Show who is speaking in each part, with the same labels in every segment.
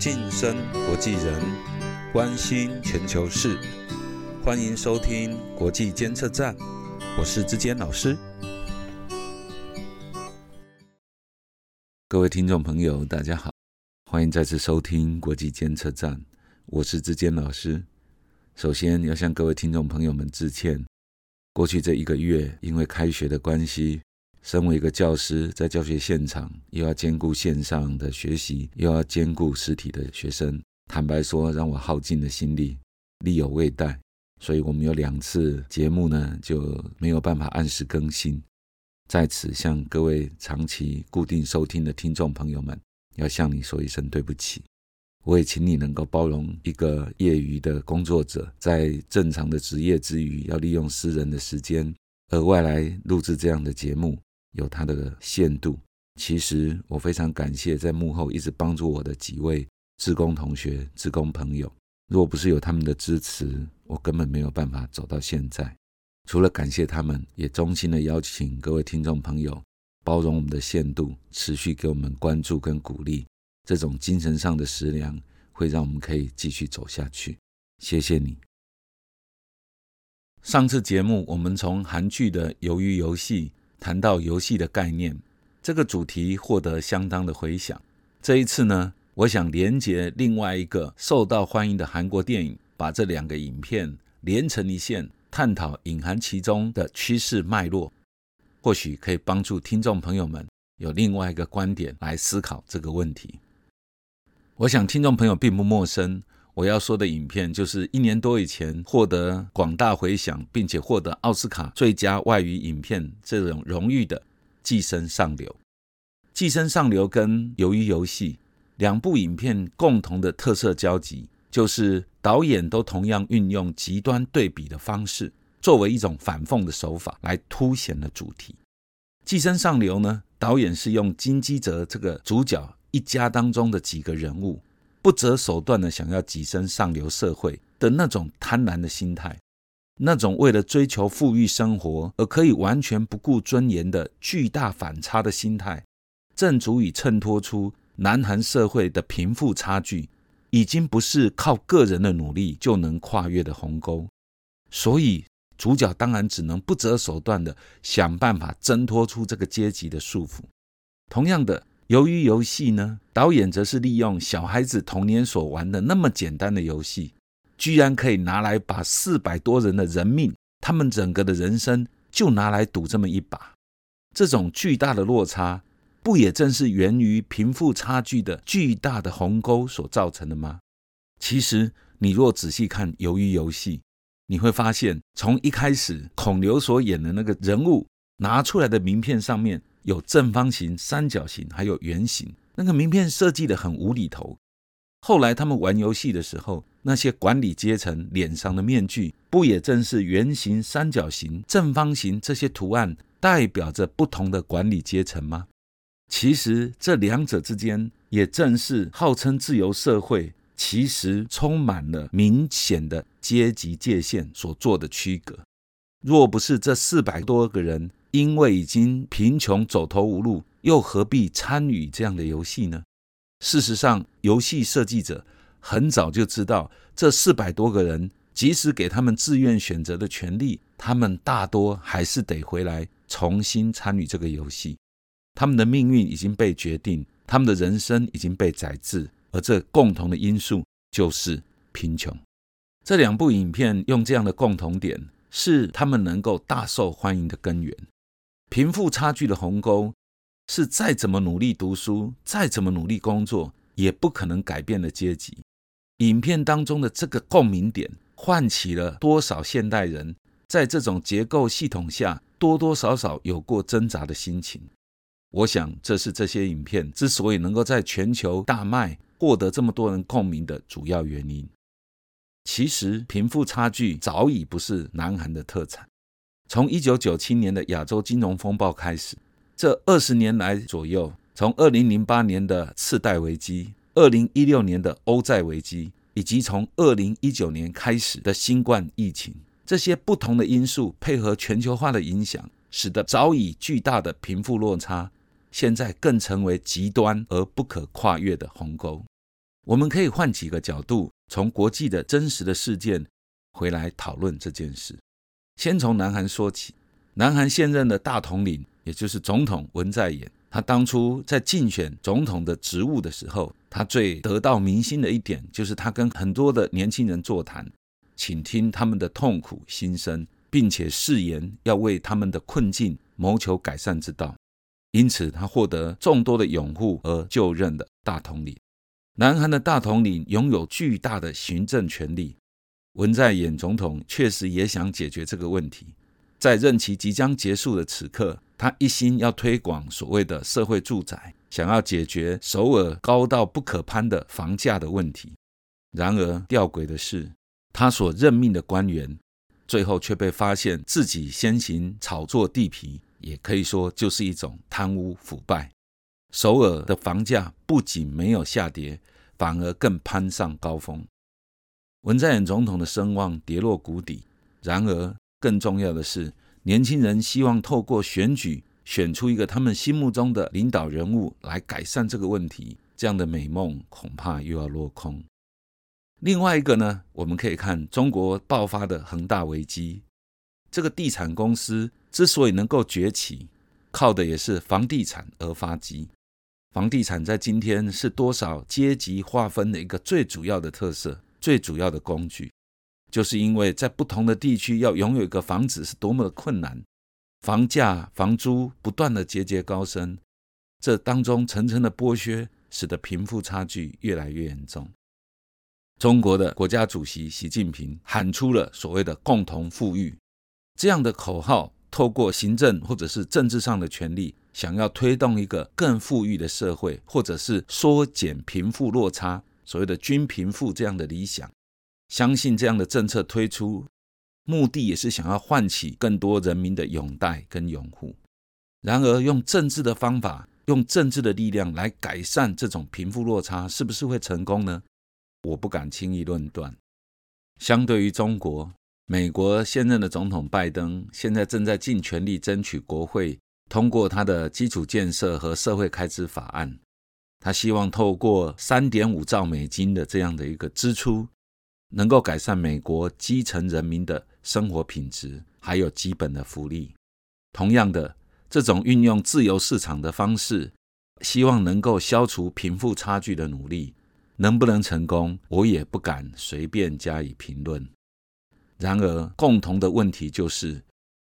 Speaker 1: 晋升国际人，关心全球事，欢迎收听国际监测站，我是志坚老师。各位听众朋友，大家好，欢迎再次收听国际监测站，我是志坚老师。首先要向各位听众朋友们致歉，过去这一个月因为开学的关系。身为一个教师，在教学现场又要兼顾线上的学习，又要兼顾实体的学生，坦白说，让我耗尽了心力，力有未逮。所以，我们有两次节目呢，就没有办法按时更新。在此，向各位长期固定收听的听众朋友们，要向你说一声对不起。我也请你能够包容一个业余的工作者，在正常的职业之余，要利用私人的时间，额外来录制这样的节目。有它的限度。其实我非常感谢在幕后一直帮助我的几位志工同学、志工朋友。若不是有他们的支持，我根本没有办法走到现在。除了感谢他们，也衷心的邀请各位听众朋友包容我们的限度，持续给我们关注跟鼓励。这种精神上的食粮，会让我们可以继续走下去。谢谢你。上次节目我们从韩剧的《鱿鱼游戏》。谈到游戏的概念，这个主题获得相当的回响。这一次呢，我想连接另外一个受到欢迎的韩国电影，把这两个影片连成一线，探讨隐含其中的趋势脉络，或许可以帮助听众朋友们有另外一个观点来思考这个问题。我想听众朋友并不陌生。我要说的影片，就是一年多以前获得广大回响，并且获得奥斯卡最佳外语影片这种荣誉的《寄生上流》。《寄生上流》跟《鱿鱼游戏》两部影片共同的特色交集，就是导演都同样运用极端对比的方式，作为一种反讽的手法来凸显了主题。《寄生上流》呢，导演是用金基哲这个主角一家当中的几个人物。不择手段的想要跻身上流社会的那种贪婪的心态，那种为了追求富裕生活而可以完全不顾尊严的巨大反差的心态，正足以衬托出南韩社会的贫富差距已经不是靠个人的努力就能跨越的鸿沟。所以，主角当然只能不择手段的想办法挣脱出这个阶级的束缚。同样的。由于游戏呢，导演则是利用小孩子童年所玩的那么简单的游戏，居然可以拿来把四百多人的人命，他们整个的人生就拿来赌这么一把。这种巨大的落差，不也正是源于贫富差距的巨大的鸿沟所造成的吗？其实，你若仔细看《鱿鱼游戏》，你会发现，从一开始孔刘所演的那个人物拿出来的名片上面。有正方形、三角形，还有圆形。那个名片设计的很无厘头。后来他们玩游戏的时候，那些管理阶层脸上的面具，不也正是圆形、三角形、正方形这些图案，代表着不同的管理阶层吗？其实这两者之间，也正是号称自由社会，其实充满了明显的阶级界限所做的区隔。若不是这四百多个人，因为已经贫穷走投无路，又何必参与这样的游戏呢？事实上，游戏设计者很早就知道，这四百多个人，即使给他们自愿选择的权利，他们大多还是得回来重新参与这个游戏。他们的命运已经被决定，他们的人生已经被宰制，而这共同的因素就是贫穷。这两部影片用这样的共同点，是他们能够大受欢迎的根源。贫富差距的鸿沟，是再怎么努力读书，再怎么努力工作，也不可能改变的阶级。影片当中的这个共鸣点，唤起了多少现代人在这种结构系统下多多少少有过挣扎的心情。我想，这是这些影片之所以能够在全球大卖，获得这么多人共鸣的主要原因。其实，贫富差距早已不是南韩的特产。从一九九七年的亚洲金融风暴开始，这二十年来左右，从二零零八年的次贷危机、二零一六年的欧债危机，以及从二零一九年开始的新冠疫情，这些不同的因素配合全球化的影响，使得早已巨大的贫富落差，现在更成为极端而不可跨越的鸿沟。我们可以换几个角度，从国际的真实的事件回来讨论这件事。先从南韩说起，南韩现任的大统领，也就是总统文在寅，他当初在竞选总统的职务的时候，他最得到民心的一点，就是他跟很多的年轻人座谈，倾听他们的痛苦心声，并且誓言要为他们的困境谋求改善之道。因此，他获得众多的拥护而就任的大统领。南韩的大统领拥有巨大的行政权力。文在寅总统确实也想解决这个问题。在任期即将结束的此刻，他一心要推广所谓的社会住宅，想要解决首尔高到不可攀的房价的问题。然而，吊诡的是，他所任命的官员，最后却被发现自己先行炒作地皮。也可以说，就是一种贪污腐败。首尔的房价不仅没有下跌，反而更攀上高峰。文在寅总统的声望跌落谷底。然而，更重要的是，年轻人希望透过选举选出一个他们心目中的领导人物来改善这个问题，这样的美梦恐怕又要落空。另外一个呢，我们可以看中国爆发的恒大危机。这个地产公司之所以能够崛起，靠的也是房地产而发迹。房地产在今天是多少阶级划分的一个最主要的特色、最主要的工具，就是因为在不同的地区要拥有一个房子是多么的困难，房价、房租不断的节节高升，这当中层层的剥削，使得贫富差距越来越严重。中国的国家主席习近平喊出了所谓的“共同富裕”。这样的口号，透过行政或者是政治上的权利，想要推动一个更富裕的社会，或者是缩减贫富落差，所谓的均贫富这样的理想，相信这样的政策推出，目的也是想要唤起更多人民的拥戴跟拥护。然而，用政治的方法，用政治的力量来改善这种贫富落差，是不是会成功呢？我不敢轻易论断。相对于中国。美国现任的总统拜登现在正在尽全力争取国会通过他的基础建设和社会开支法案。他希望透过三点五兆美金的这样的一个支出，能够改善美国基层人民的生活品质，还有基本的福利。同样的，这种运用自由市场的方式，希望能够消除贫富差距的努力，能不能成功，我也不敢随便加以评论。然而，共同的问题就是，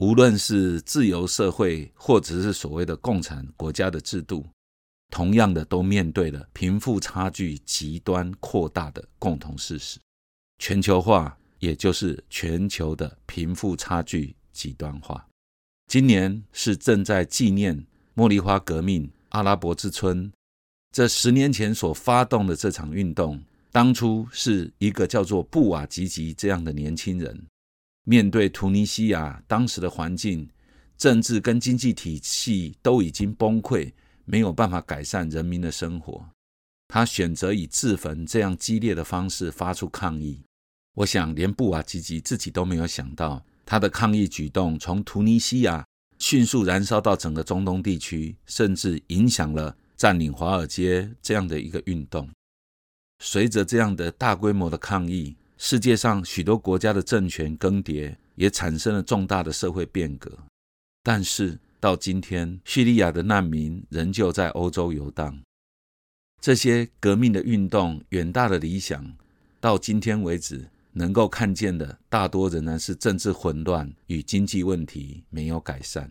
Speaker 1: 无论是自由社会，或者是所谓的共产国家的制度，同样的都面对了贫富差距极端扩大的共同事实。全球化，也就是全球的贫富差距极端化。今年是正在纪念茉莉花革命、阿拉伯之春，这十年前所发动的这场运动。当初是一个叫做布瓦吉吉这样的年轻人，面对突尼西亚当时的环境、政治跟经济体系都已经崩溃，没有办法改善人民的生活，他选择以自焚这样激烈的方式发出抗议。我想，连布瓦吉吉自己都没有想到，他的抗议举动从突尼西亚迅速燃烧到整个中东地区，甚至影响了占领华尔街这样的一个运动。随着这样的大规模的抗议，世界上许多国家的政权更迭，也产生了重大的社会变革。但是到今天，叙利亚的难民仍旧在欧洲游荡。这些革命的运动、远大的理想，到今天为止，能够看见的大多仍然是政治混乱与经济问题没有改善。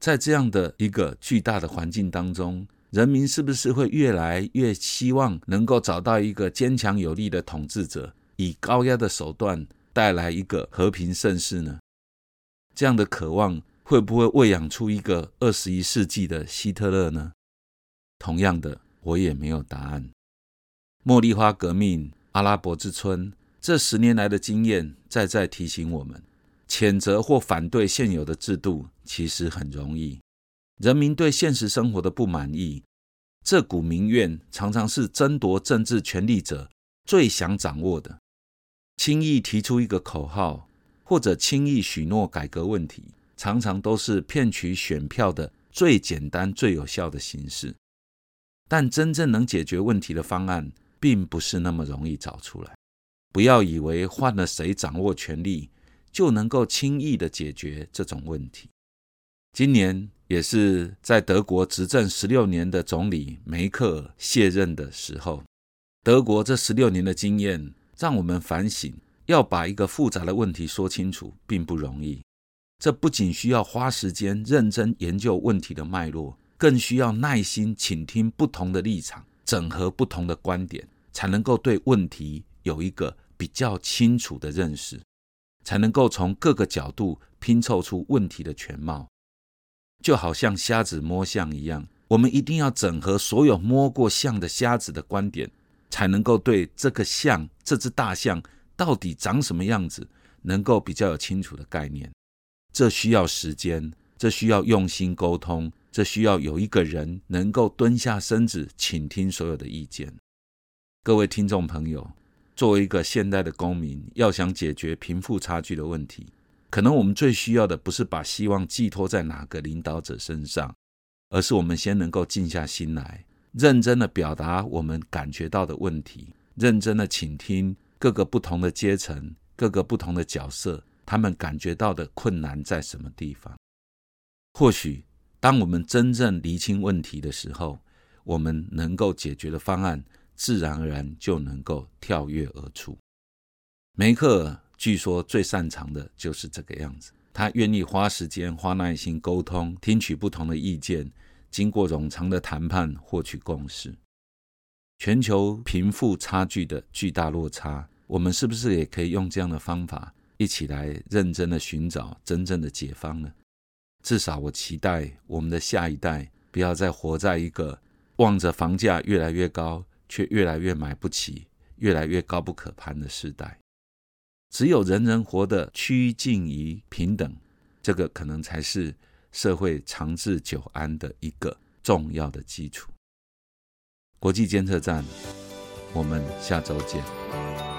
Speaker 1: 在这样的一个巨大的环境当中，人民是不是会越来越希望能够找到一个坚强有力的统治者，以高压的手段带来一个和平盛世呢？这样的渴望会不会喂养出一个二十一世纪的希特勒呢？同样的，我也没有答案。茉莉花革命、阿拉伯之春这十年来的经验，再再提醒我们：谴责或反对现有的制度，其实很容易。人民对现实生活的不满意，这股民怨常常是争夺政治权力者最想掌握的。轻易提出一个口号，或者轻易许诺改革问题，常常都是骗取选票的最简单、最有效的形式。但真正能解决问题的方案，并不是那么容易找出来。不要以为换了谁掌握权力，就能够轻易的解决这种问题。今年也是在德国执政十六年的总理梅克尔卸任的时候。德国这十六年的经验，让我们反省：要把一个复杂的问题说清楚，并不容易。这不仅需要花时间认真研究问题的脉络，更需要耐心倾听不同的立场，整合不同的观点，才能够对问题有一个比较清楚的认识，才能够从各个角度拼凑出问题的全貌。就好像瞎子摸象一样，我们一定要整合所有摸过象的瞎子的观点，才能够对这个象、这只大象到底长什么样子，能够比较有清楚的概念。这需要时间，这需要用心沟通，这需要有一个人能够蹲下身子倾听所有的意见。各位听众朋友，作为一个现代的公民，要想解决贫富差距的问题，可能我们最需要的不是把希望寄托在哪个领导者身上，而是我们先能够静下心来，认真的表达我们感觉到的问题，认真的倾听各个不同的阶层、各个不同的角色。他们感觉到的困难在什么地方？或许，当我们真正厘清问题的时候，我们能够解决的方案，自然而然就能够跳跃而出。梅克尔据说最擅长的就是这个样子，他愿意花时间、花耐心沟通，听取不同的意见，经过冗长的谈判获取共识。全球贫富差距的巨大落差，我们是不是也可以用这样的方法？一起来认真的寻找真正的解放呢？至少我期待我们的下一代不要再活在一个望着房价越来越高，却越来越买不起、越来越高不可攀的时代。只有人人活得趋近于平等，这个可能才是社会长治久安的一个重要的基础。国际监测站，我们下周见。